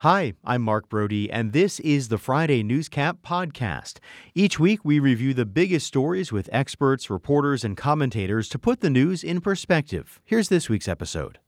Hi, I'm Mark Brodie, and this is the Friday Newscap podcast. Each week, we review the biggest stories with experts, reporters, and commentators to put the news in perspective. Here's this week's episode.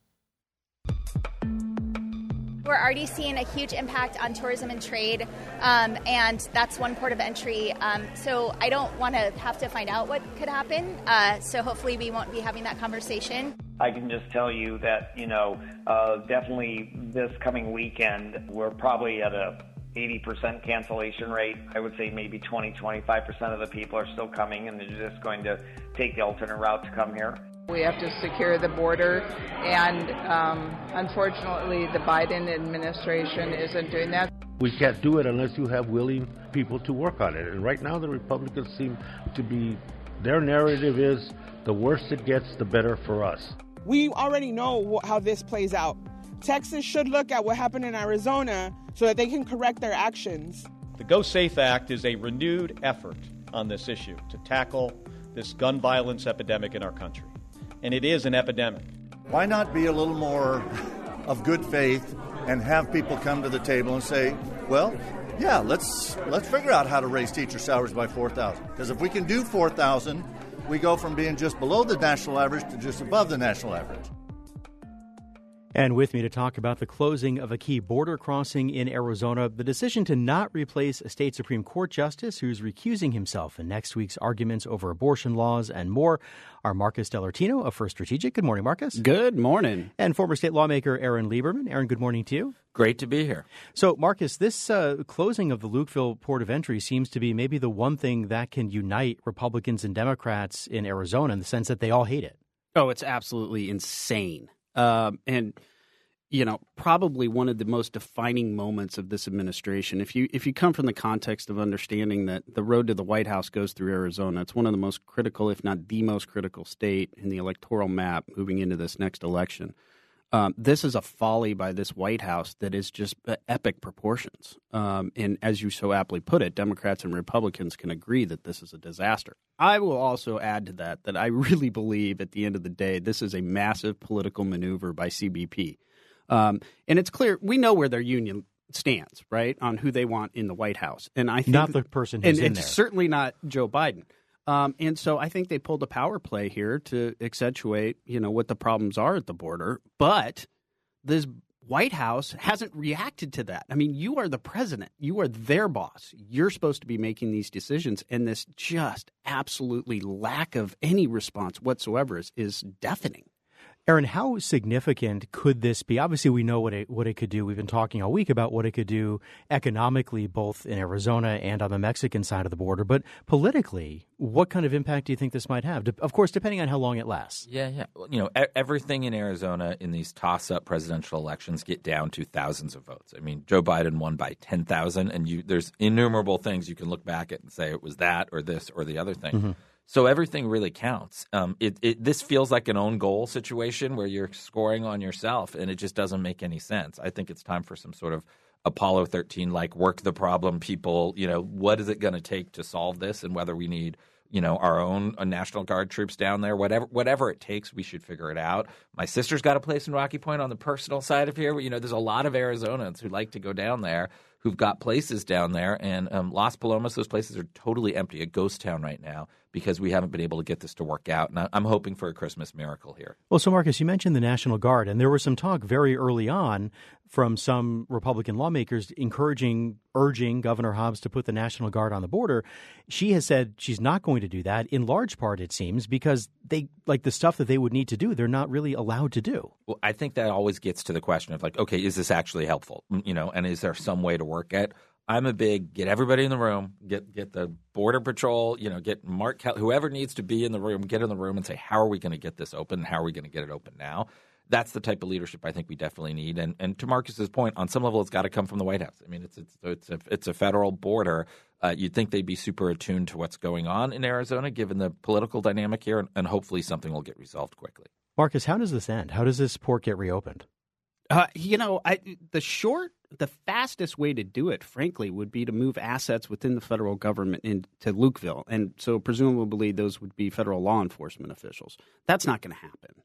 We're already seeing a huge impact on tourism and trade, um, and that's one port of entry. Um, so I don't want to have to find out what could happen. Uh, so hopefully, we won't be having that conversation. I can just tell you that, you know, uh, definitely this coming weekend, we're probably at a 80% cancellation rate. I would say maybe 20, 25% of the people are still coming and they're just going to take the alternate route to come here. We have to secure the border, and um, unfortunately, the Biden administration isn't doing that. We can't do it unless you have willing people to work on it. And right now, the Republicans seem to be, their narrative is the worse it gets, the better for us. We already know how this plays out. Texas should look at what happened in Arizona so that they can correct their actions. The Go Safe Act is a renewed effort on this issue to tackle this gun violence epidemic in our country and it is an epidemic. Why not be a little more of good faith and have people come to the table and say, well, yeah, let's let's figure out how to raise teacher salaries by 4,000. Because if we can do 4,000, we go from being just below the national average to just above the national average. And with me to talk about the closing of a key border crossing in Arizona, the decision to not replace a state Supreme Court justice who's recusing himself in next week's arguments over abortion laws and more, are Marcus Delortino of First Strategic. Good morning, Marcus. Good morning. And former state lawmaker Aaron Lieberman. Aaron, good morning to you. Great to be here. So, Marcus, this uh, closing of the Lukeville port of entry seems to be maybe the one thing that can unite Republicans and Democrats in Arizona in the sense that they all hate it. Oh, it's absolutely insane. Um, and you know, probably one of the most defining moments of this administration. If you if you come from the context of understanding that the road to the White House goes through Arizona, it's one of the most critical, if not the most critical state in the electoral map moving into this next election. Um, this is a folly by this White House that is just epic proportions. Um, and as you so aptly put it, Democrats and Republicans can agree that this is a disaster. I will also add to that that I really believe at the end of the day, this is a massive political maneuver by CBP. Um, and it's clear we know where their union stands, right, on who they want in the White House. And I think not the person who's and, in there. Certainly not Joe Biden. Um, and so I think they pulled a power play here to accentuate, you know, what the problems are at the border. But this White House hasn't reacted to that. I mean, you are the president. You are their boss. You're supposed to be making these decisions, and this just absolutely lack of any response whatsoever is, is deafening. Aaron, how significant could this be? Obviously, we know what it what it could do. We've been talking all week about what it could do economically, both in Arizona and on the Mexican side of the border. But politically, what kind of impact do you think this might have? Of course, depending on how long it lasts. Yeah, yeah. You know, everything in Arizona in these toss-up presidential elections get down to thousands of votes. I mean, Joe Biden won by ten thousand, and you there's innumerable things you can look back at and say it was that or this or the other thing. Mm-hmm. So everything really counts. Um, it, it, this feels like an own goal situation where you're scoring on yourself, and it just doesn't make any sense. I think it's time for some sort of Apollo 13 like work the problem. People, you know, what is it going to take to solve this, and whether we need you know our own uh, National Guard troops down there, whatever whatever it takes, we should figure it out. My sister's got a place in Rocky Point on the personal side of here. You know, there's a lot of Arizonans who like to go down there who've got places down there. And um, Las Palomas, those places are totally empty, a ghost town right now because we haven't been able to get this to work out. And I'm hoping for a Christmas miracle here. Well, so Marcus, you mentioned the National Guard, and there was some talk very early on from some Republican lawmakers encouraging, urging Governor Hobbs to put the National Guard on the border. She has said she's not going to do that, in large part, it seems, because they like the stuff that they would need to do, they're not really allowed to do. Well, I think that always gets to the question of like, okay, is this actually helpful? Mm, you know, and is there some way to work it? I'm a big get everybody in the room, get get the border patrol, you know, get Mark whoever needs to be in the room, get in the room and say how are we going to get this open? How are we going to get it open now? That's the type of leadership I think we definitely need. And and to Marcus's point, on some level, it's got to come from the White House. I mean, it's it's it's a it's a federal border. Uh, you'd think they'd be super attuned to what's going on in Arizona, given the political dynamic here, and, and hopefully something will get resolved quickly. Marcus, how does this end? How does this port get reopened? Uh, you know, I, the short, the fastest way to do it, frankly, would be to move assets within the federal government into Lukeville, and so presumably those would be federal law enforcement officials. That's not going to happen.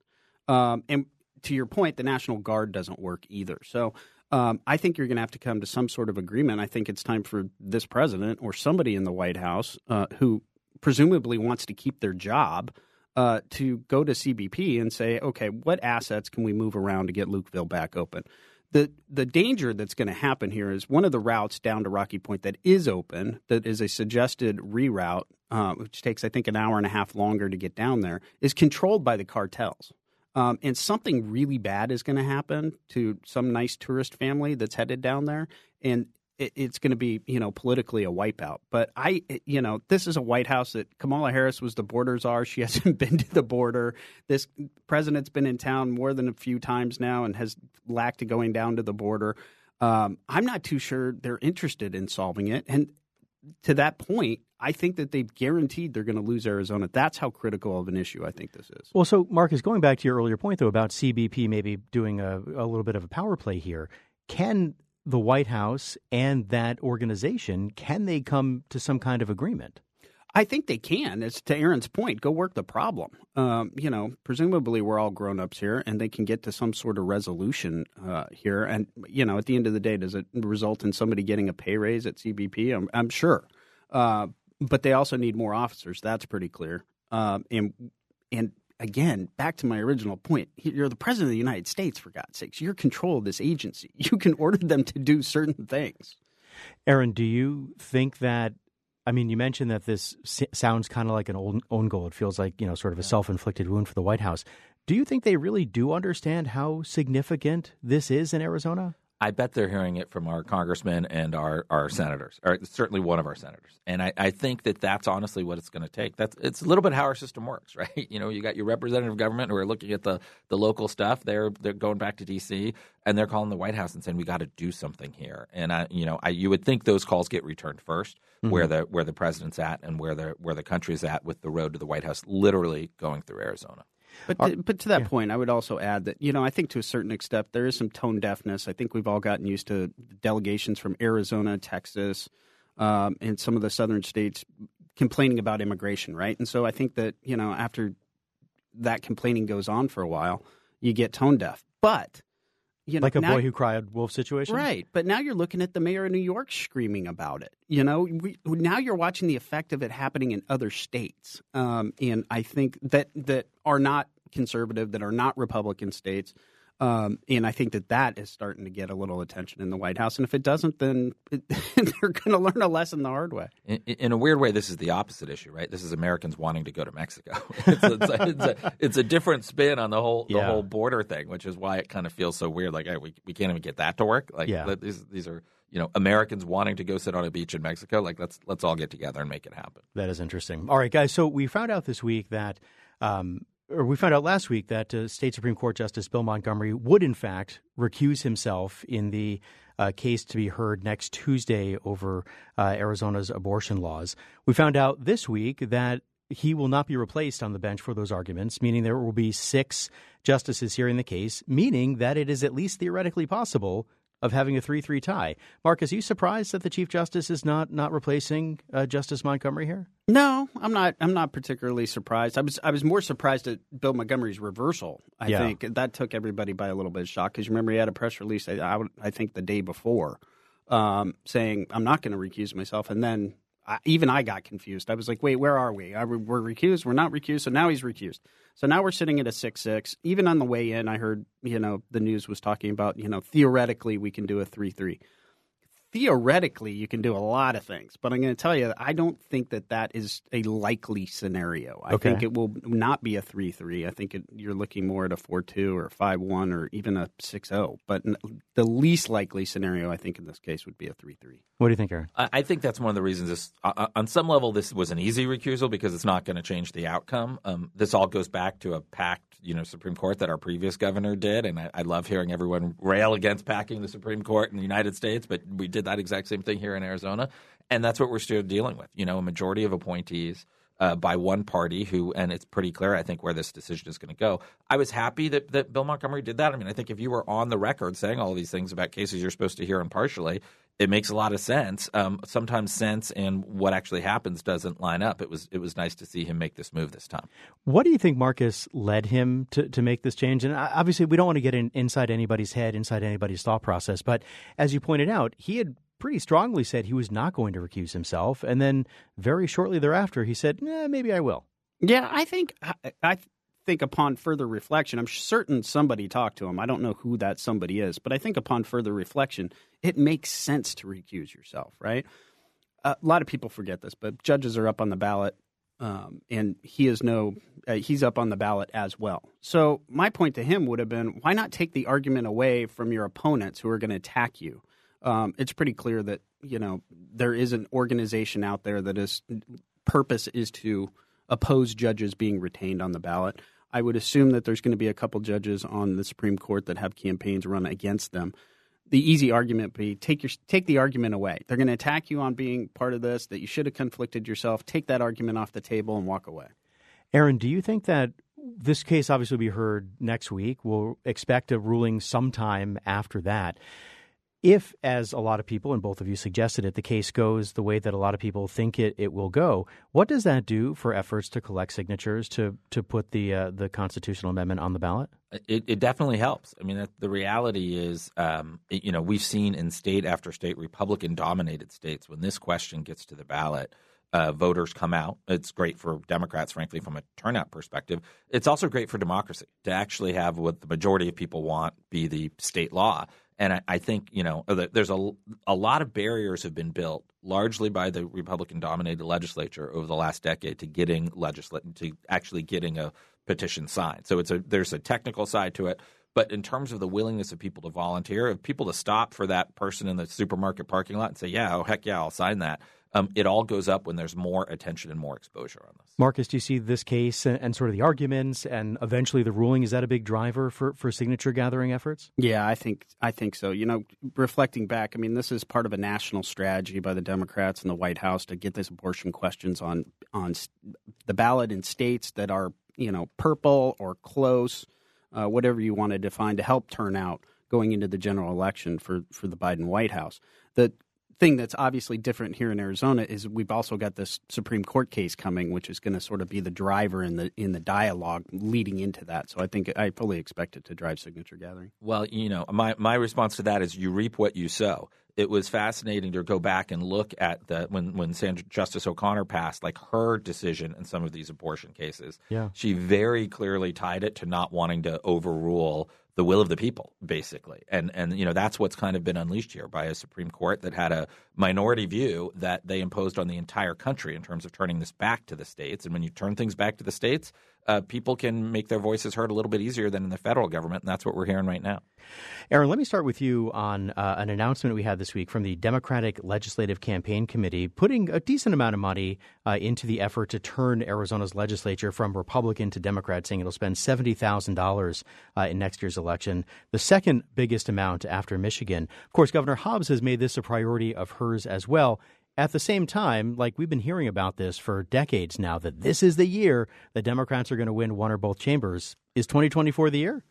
Um, and to your point, the National Guard doesn't work either. So Um, I think you're going to have to come to some sort of agreement. I think it's time for this president or somebody in the White House uh, who presumably wants to keep their job uh, to go to CBP and say, okay, what assets can we move around to get Lukeville back open? The the danger that's going to happen here is one of the routes down to Rocky Point that is open, that is a suggested reroute, uh, which takes I think an hour and a half longer to get down there, is controlled by the cartels. Um, and something really bad is going to happen to some nice tourist family that's headed down there, and it, it's going to be you know politically a wipeout. But I you know this is a White House that Kamala Harris was the border czar. She hasn't been to the border. This president's been in town more than a few times now and has lacked going down to the border. Um, I'm not too sure they're interested in solving it, and to that point, I think that they've guaranteed they're going to lose Arizona. That's how critical of an issue I think this is. Well, so Marcus, going back to your earlier point though about CBP maybe doing a, a little bit of a power play here, can the White House and that organization can they come to some kind of agreement? I think they can. It's to Aaron's point. Go work the problem. Um, you know, presumably we're all grown ups here, and they can get to some sort of resolution uh, here. And you know, at the end of the day, does it result in somebody getting a pay raise at CBP? I'm, I'm sure. Uh, but they also need more officers. That's pretty clear. Um, and and again, back to my original point, you're the president of the United States. For God's sakes, you're control of this agency. You can order them to do certain things. Aaron, do you think that? I mean, you mentioned that this sounds kind of like an own, own goal. It feels like you know, sort of a self-inflicted wound for the White House. Do you think they really do understand how significant this is in Arizona? I bet they're hearing it from our congressmen and our, our senators, or certainly one of our senators. And I, I think that that's honestly what it's going to take. That's it's a little bit how our system works, right? You know, you got your representative government who are looking at the, the local stuff. They're they're going back to D.C. and they're calling the White House and saying we got to do something here. And I, you know, I, you would think those calls get returned 1st mm-hmm. where the where the president's at and where the where the country's at with the road to the White House, literally going through Arizona. But to, but to that yeah. point, I would also add that you know I think to a certain extent there is some tone deafness. I think we've all gotten used to delegations from Arizona, Texas, um, and some of the southern states complaining about immigration, right? And so I think that you know after that complaining goes on for a while, you get tone deaf. But you know, like a now, boy who cried wolf situation, right? But now you're looking at the mayor of New York screaming about it. You know, we, now you're watching the effect of it happening in other states, um, and I think that that are not conservative, that are not Republican states. Um, and I think that that is starting to get a little attention in the White House. And if it doesn't, then it, they're going to learn a lesson the hard way. In, in, a weird way, this is the opposite issue, right? This is Americans wanting to go to Mexico. it's, it's, a, it's, a, it's, a, different spin on the whole the yeah. whole border thing, which is why it kind of feels so weird. Like hey, we we can't even get that to work. Like yeah. these these are you know Americans wanting to go sit on a beach in Mexico. Like let's let's all get together and make it happen. That is interesting. All right, guys. So we found out this week that. Um, or we found out last week that uh, State Supreme Court Justice Bill Montgomery would, in fact, recuse himself in the uh, case to be heard next Tuesday over uh, Arizona's abortion laws. We found out this week that he will not be replaced on the bench for those arguments, meaning there will be six justices hearing the case, meaning that it is at least theoretically possible of having a 3 3 tie. Marcus, are you surprised that the Chief Justice is not, not replacing uh, Justice Montgomery here? No, I'm not. I'm not particularly surprised. I was. I was more surprised at Bill Montgomery's reversal. I yeah. think that took everybody by a little bit of shock because you remember he had a press release. I, I, I think the day before, um, saying I'm not going to recuse myself, and then I, even I got confused. I was like, wait, where are we? Are we we're recused. We're not recused. So now he's recused. So now we're sitting at a six six. Even on the way in, I heard you know the news was talking about you know theoretically we can do a three three theoretically you can do a lot of things but i'm going to tell you i don't think that that is a likely scenario. I okay. think it will not be a 3-3 i think it, you're looking more at a 4-2 or 5-1 or even a 6-0 but the least likely scenario i think in this case would be a 3-3 what do you think aaron i think that's one of the reasons this uh, on some level this was an easy recusal because it's not going to change the outcome. Um, this all goes back to a packed you know supreme court that our previous governor did and I, I love hearing everyone rail against packing the supreme court in the united states but we did did that exact same thing here in Arizona, and that's what we're still dealing with. You know, a majority of appointees. Uh, by one party who, and it's pretty clear, I think, where this decision is going to go. I was happy that, that Bill Montgomery did that. I mean, I think if you were on the record saying all these things about cases you're supposed to hear impartially, it makes a lot of sense. Um, sometimes sense and what actually happens doesn't line up. It was it was nice to see him make this move this time. What do you think, Marcus, led him to, to make this change? And uh, obviously, we don't want to get in, inside anybody's head, inside anybody's thought process. But as you pointed out, he had pretty strongly said he was not going to recuse himself, and then very shortly thereafter, he said, eh, "Maybe I will." Yeah, I think I, I think upon further reflection, I'm certain somebody talked to him. I don't know who that somebody is, but I think upon further reflection, it makes sense to recuse yourself, right? a lot of people forget this, but judges are up on the ballot, um, and he is no, uh, he's up on the ballot as well. So my point to him would have been, why not take the argument away from your opponents who are going to attack you? Um, it's pretty clear that you know there is an organization out there that is purpose is to oppose judges being retained on the ballot. I would assume that there's going to be a couple judges on the Supreme Court that have campaigns run against them. The easy argument be take your take the argument away. They're going to attack you on being part of this. That you should have conflicted yourself. Take that argument off the table and walk away. Aaron, do you think that this case obviously will be heard next week? We'll expect a ruling sometime after that if, as a lot of people, and both of you suggested it, the case goes the way that a lot of people think it, it will go, what does that do for efforts to collect signatures to, to put the, uh, the constitutional amendment on the ballot? It, it definitely helps. I mean, the reality is, um, it, you know, we've seen in state after state, Republican dominated states, when this question gets to the ballot, uh, voters come out. It's great for Democrats, frankly, from a turnout perspective. It's also great for democracy to actually have what the majority of people want be the state law. And I, I, think you know uh, there's a a lot of barriers have been built largely by the Republican dominated legislature over the last decade to getting legislat to actually getting a petition signed. So it's a there's a technical side to it. But in terms of the willingness of people to volunteer, of people to stop for that person in the supermarket parking lot and say, "Yeah, oh heck yeah, I'll sign that," um, it all goes up when there's more attention and more exposure on this. Marcus, do you see this case and, and, sort of the arguments and eventually the ruling? Is that a big driver for, for signature gathering efforts? Yeah, I think I think so. You know, reflecting back, I mean, this is part of a national strategy by the Democrats and the White House to get these abortion questions on on the ballot in states that are you know purple or close, uh, whatever you want to define, to help turn out going into the general election for for the Biden White House. The thing that's obviously different here in Arizona is we've also got this Supreme Court case coming, which is going to sort of be the driver in the in the dialogue leading into that. So I think I fully expect it to drive signature gathering. Well, you know, my my response to that is you reap what you sow. It was fascinating to go back and look at the when when Sandra, Justice O'Connor passed, like her decision in some of these abortion cases. Yeah, she very clearly tied it to not wanting to overrule the will of the people, basically. And and you know that's what's kind of been unleashed here by a Supreme Court that had a minority view that they imposed on the entire country in terms of turning this back to the states. And when you turn things back to the states, uh, people can make their voices heard a little bit easier than in the federal government, and that's what we're hearing right now. Aaron, let me start with you on uh, an announcement we had this week from the Democratic Legislative Campaign Committee, putting a decent amount of money uh, into the effort to turn Arizona's legislature from Republican to Democrat, saying it'll spend seventy thousand uh, dollars in next year's election, the second biggest amount after Michigan. Of course, Governor Hobbs has made this a priority of hers as well. At the same time, like we've been hearing about this for decades now, that this is the year the Democrats are going to win one or both chambers. Is 2024 the year?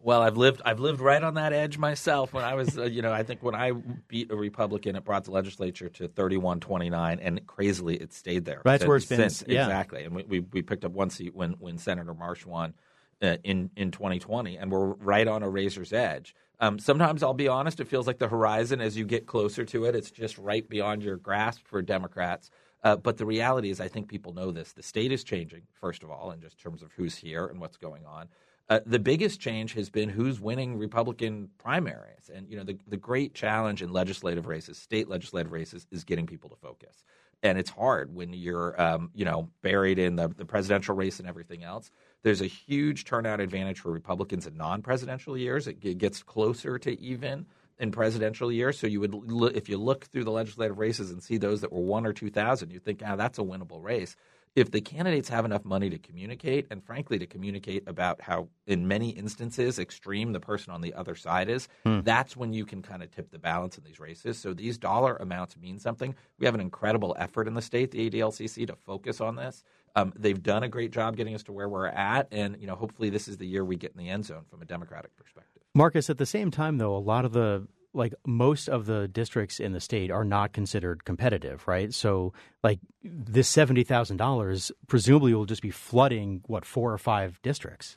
Well, I've lived I've lived right on that edge myself. When I was, uh, you know, I think when I beat a Republican, it brought the legislature to 31-29, and crazily, it stayed there. That's where it's been. Since. Yeah. Exactly, and we, we, we picked up one seat when when Senator Marsh won uh, in in 2020, and we're right on a razor's edge. Um, sometimes I'll be honest, it feels like the horizon as you get closer to it, it's just right beyond your grasp for Democrats. Uh, but the reality is, I think people know this. The state is changing, first of all, in just terms of who's here and what's going on. Uh, the biggest change has been who's winning Republican primaries. And, you know, the, the great challenge in legislative races, state legislative races, is getting people to focus. And it's hard when you're, um, you know, buried in the, the presidential race and everything else. There's a huge turnout advantage for Republicans in non-presidential years. It, it gets closer to even in presidential years. So you would, if you look through the legislative races and see those that were one or two thousand, you think, ah, that's a winnable race if the candidates have enough money to communicate, and frankly, to communicate about how, in many instances, extreme the person on the other side is, hmm. that's when you can kind of tip the balance in these races. So these dollar amounts mean something. We have an incredible effort in the state, the ADLCC, to focus on this. Um, they've done a great job getting us to where we're at, and you know, hopefully, this is the year we get in the end zone from a Democratic perspective. Marcus, at the same time, though, a lot of the like most of the districts in the state are not considered competitive, right? So like this seventy thousand dollars presumably will just be flooding what four or five districts.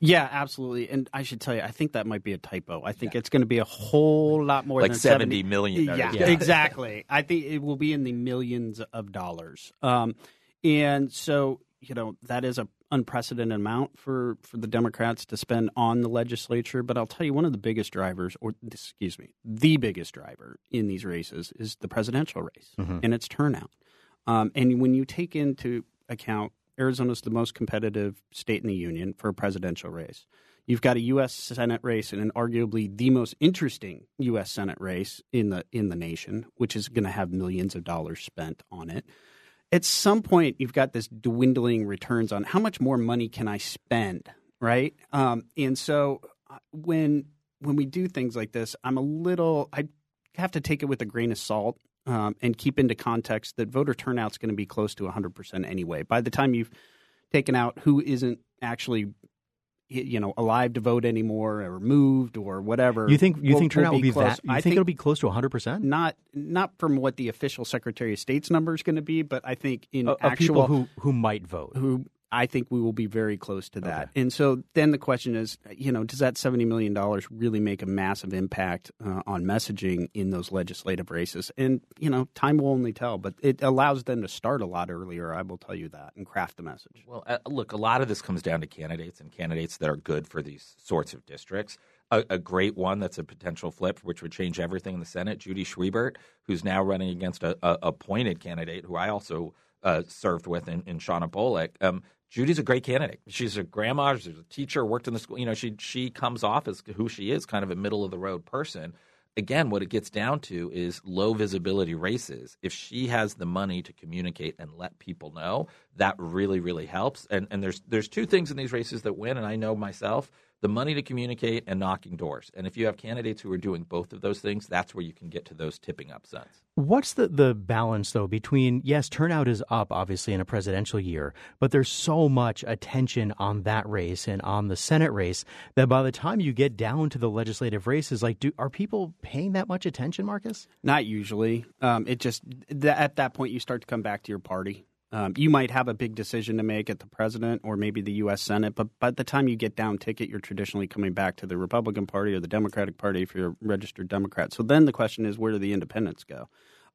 Yeah, absolutely. And I should tell you, I think that might be a typo. I think yeah. it's going to be a whole lot more like than 70 million. Yeah, yeah, exactly. I think it will be in the millions of dollars. Um, and so, you know, that is a unprecedented amount for, for the Democrats to spend on the legislature. But I'll tell you, one of the biggest drivers, or excuse me, the biggest driver in these races is the presidential race mm-hmm. and its turnout. Um, and when you take into account Arizona is the most competitive state in the union for a presidential race. You've got a U.S. Senate race and an arguably the most interesting U.S. Senate race in the in the nation, which is going to have millions of dollars spent on it. At some point, you've got this dwindling returns on how much more money can I spend, right? Um, and so uh, when when we do things like this, I'm a little I have to take it with a grain of salt um, and keep into context that voter turnout is going to be close to 100% anyway. By the time you've taken out who isn't actually you know alive to vote anymore or moved or whatever. You think you will, think turnout will be, will be that? You I think, think, it'll be close to 100 percent? Not not from what the official Secretary of State's number is going to be, but I think in uh, actual people who who might vote, who I think we will be very close to that. Okay. And so then the question is, you know, does that $70 million really make a massive impact uh, on messaging in those legislative races? And, you know, time will only tell, but it allows them to start a lot earlier, I will tell you that, and craft the message. Well, uh, look, a lot of this comes down to candidates and candidates that are good for these sorts of districts. A, a, great one that's a potential flip, which would change everything in the Senate, Judy Schwiebert, who's now running against a, a appointed candidate who I also uh, served with in, in Shawnna Bolick. Um, Judy's a great candidate. She's a grandma. She's a teacher. Worked in the school. You know, she she comes off as who she is, kind of a middle of the road person. Again, what it gets down to is low visibility races. If she has the money to communicate and let people know, that really really helps. And and there's there's two things in these races that win, and I know myself the money to communicate and knocking doors. And if you have candidates who are doing both of those things, that's where you can get to those tipping up cents. What's the, the balance, though, between yes, turnout is up, obviously, in a presidential year, but there's so much attention on that race and on the Senate race that by the time you get down to the legislative races, like, do are people paying that much attention, Marcus? Not usually. Um, it just, th- at that point, you start to come back to your party. Um, you might have a big decision to make at the president or maybe the U.S. Senate, but by the time you get down ticket, you're traditionally coming back to the Republican Party or the Democratic Party if you're a registered Democrat. So then the question is, where do the independents go?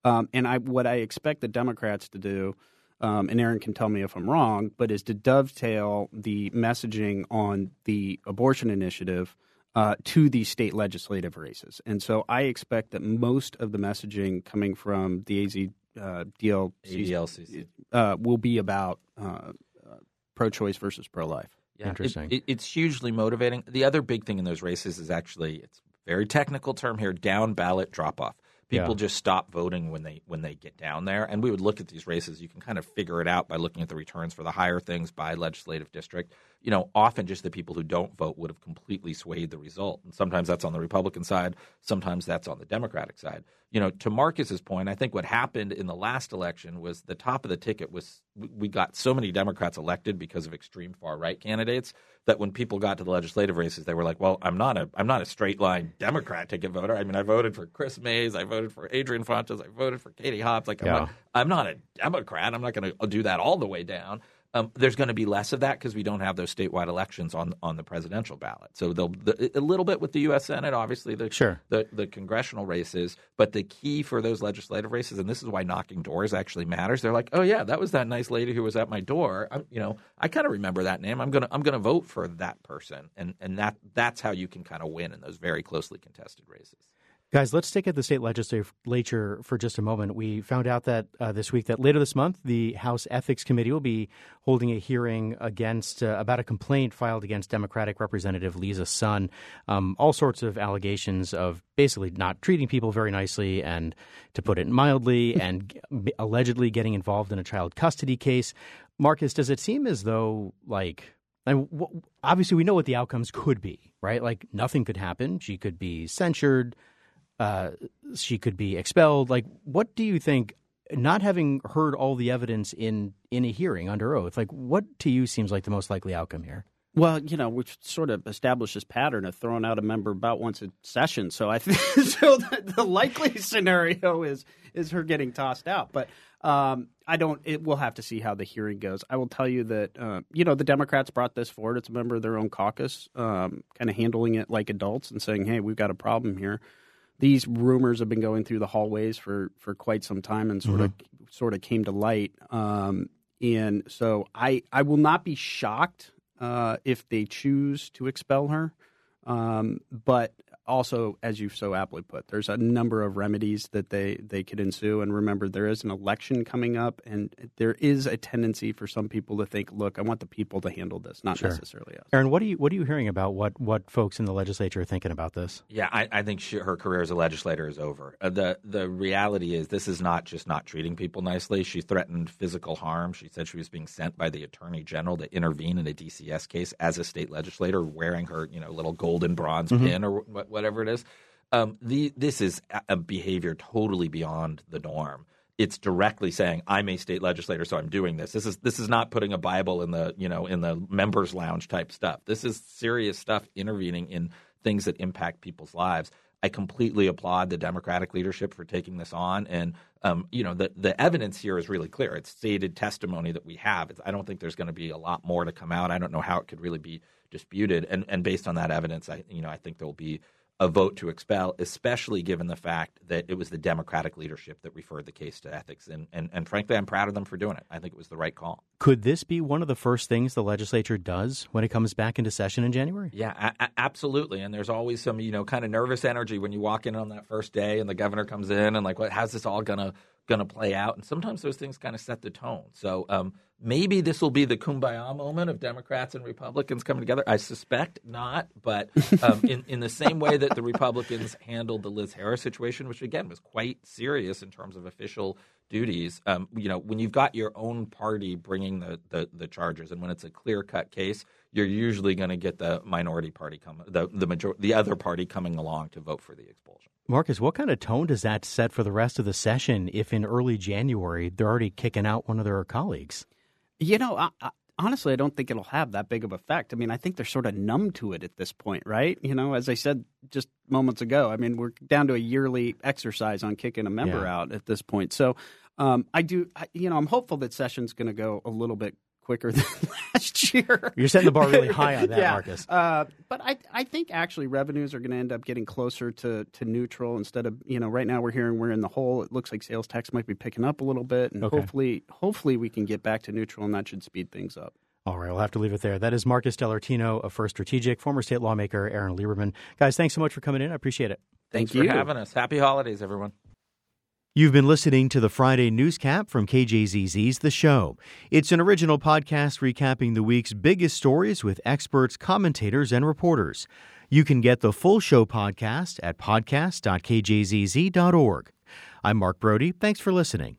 Um, and I, what I expect the Democrats to do, um, and Aaron can tell me if I'm wrong, but is to dovetail the messaging on the abortion initiative uh, to these state legislative races. And so I expect that most of the messaging coming from the AZ uh, DLCC uh, will be about uh, uh, pro-choice versus pro-life. Yeah, Interesting. It, it, it's hugely motivating. The other big thing in those races is actually it's very technical term here: down ballot drop off. People yeah. just stop voting when they when they get down there, and we would look at these races. You can kind of figure it out by looking at the returns for the higher things by legislative district you know, often just the people who don't vote would have completely swayed the result. And sometimes that's on the Republican side, sometimes that's on the Democratic side. You know, to Marcus's point, I think what happened in the last election was the top of the ticket was we got so many Democrats elected because of extreme far right candidates that when people got to the legislative races, they were like, "Well, I'm not a I'm not a straight line Democrat ticket voter. I mean, I voted for Kris Mayes, I voted for Adrian Fontes, I voted for Katie Hobbs. Like, I'm, yeah. not, I'm not a Democrat. I'm not going to do that all the way down." Um, there's going to be less of that because we don't have those statewide elections on on the presidential ballot. So they'll the, a little bit with the U.S. Senate, obviously the sure. the the congressional races, but the key for those legislative races, and this is why knocking doors actually matters. They're like, oh yeah, that was that nice lady who was at my door. I'm, you know, I kind of remember that name. I'm gonna I'm gonna vote for that person, and and that that's how you can kind of win in those very closely contested races. Guys, let's stick at the state legislature for just a moment. We found out that uh, this week that later this month, the House Ethics Committee will be holding a hearing against uh, about a complaint filed against Democratic Representative Leezah Sun. Um, all sorts of allegations of basically not treating people very nicely, and to put it mildly, and allegedly getting involved in a child custody case. Marcus, does it seem as though like and obviously we know what the outcomes could be, right? Like nothing could happen. She could be censured uh, she could be expelled. Like, what do you think? Not having heard all the evidence in in a hearing under oath, like what to you seems like the most likely outcome here? Well, you know, we've sort of established this pattern of throwing out a member about once a session. So I think so. The, the likely scenario is is her getting tossed out. But um, I don't. It, we'll have to see how the hearing goes. I will tell you that uh, you know the Democrats brought this forward. It's a member of their own caucus, um, kind of handling it like adults and saying, "Hey, we've got a problem here." These rumors have been going through the hallways for for quite some time and sort mm-hmm. of sort of came to light. Um, and so I I will not be shocked uh, if they choose to expel her. Um, but also, as you've so aptly put, there's a number of remedies that they, they could ensue. And remember, there is an election coming up, and there is a tendency for some people to think, look, I want the people to handle this, not sure. necessarily us. Aaron, what are you what are you hearing about what what folks in the legislature are thinking about this? Yeah, I, I think she, her career as a legislator is over. Uh, the the reality is, this is not just not treating people nicely. She threatened physical harm. She said she was being sent by the attorney general to intervene in a DCS case as a state legislator, wearing her you know little golden bronze mm-hmm. pin or whatever it is. Um, the, this is a behavior totally beyond the norm. It's directly saying I'm a state legislator, so I'm doing this. This is this is not putting a Bible in the you know in the members' lounge type stuff. This is serious stuff, intervening in things that impact people's lives. I completely applaud the Democratic leadership for taking this on, and um, you know the the evidence here is really clear. It's stated testimony that we have. It's, I don't think there's going to be a lot more to come out. I don't know how it could really be disputed, and and based on that evidence, I you know I think there will be a vote to expel, especially given the fact that it was the Democratic leadership that referred the case to ethics. And, and, and frankly, I'm proud of them for doing it. I think it was the right call. Could this be one of the first things the legislature does when it comes back into session in January? Yeah, a- absolutely. And there's always some, you know, kind of nervous energy when you walk in on that first day and the governor comes in and like, what, how's this all going to going to play out. And sometimes those things kind of set the tone. So um, maybe this will be the kumbaya moment of Democrats and Republicans coming together. I suspect not, but um, in, in the same way that the Republicans handled the Liz Harris situation, which again was quite serious in terms of official duties. Um, you know, when you've got your own party bringing the, the, the charges, and when it's a clear cut case, you're usually going to get the minority party come, the the major, the other party coming along to vote for the expulsion. Marcus, what kind of tone does that set for the rest of the session if in early January they're already kicking out one of their colleagues? You know, I, I, honestly, I don't think it'll have that big of effect. I mean, I think they're sort of numb to it at this point, right? You know, as I said just moments ago, I mean, we're down to a yearly exercise on kicking a member yeah. out at this point. So um, I do, I, you know, I'm hopeful that session's going to go a little bit quicker than last year. You're setting the bar really high on that, yeah. Marcus. Uh, but I, I think actually revenues are going to end up getting closer to, to neutral instead of you know right now we're hearing we're in the hole. It looks like sales tax might be picking up a little bit, and okay. hopefully hopefully we can get back to neutral, and that should speed things up. All right, we'll have to leave it there. That is Marcus Dellartino of First Strategic, former state lawmaker Aaron Lieberman. Guys, thanks so much for coming in. I appreciate it. Thanks Thank for having us. Happy holidays, everyone. You've been listening to the Friday newscap from KJZZ's The Show. It's an original podcast recapping the week's biggest stories with experts, commentators, and reporters. You can get the full show podcast at podcast.kjzz.org. I'm Mark Brodie. Thanks for listening.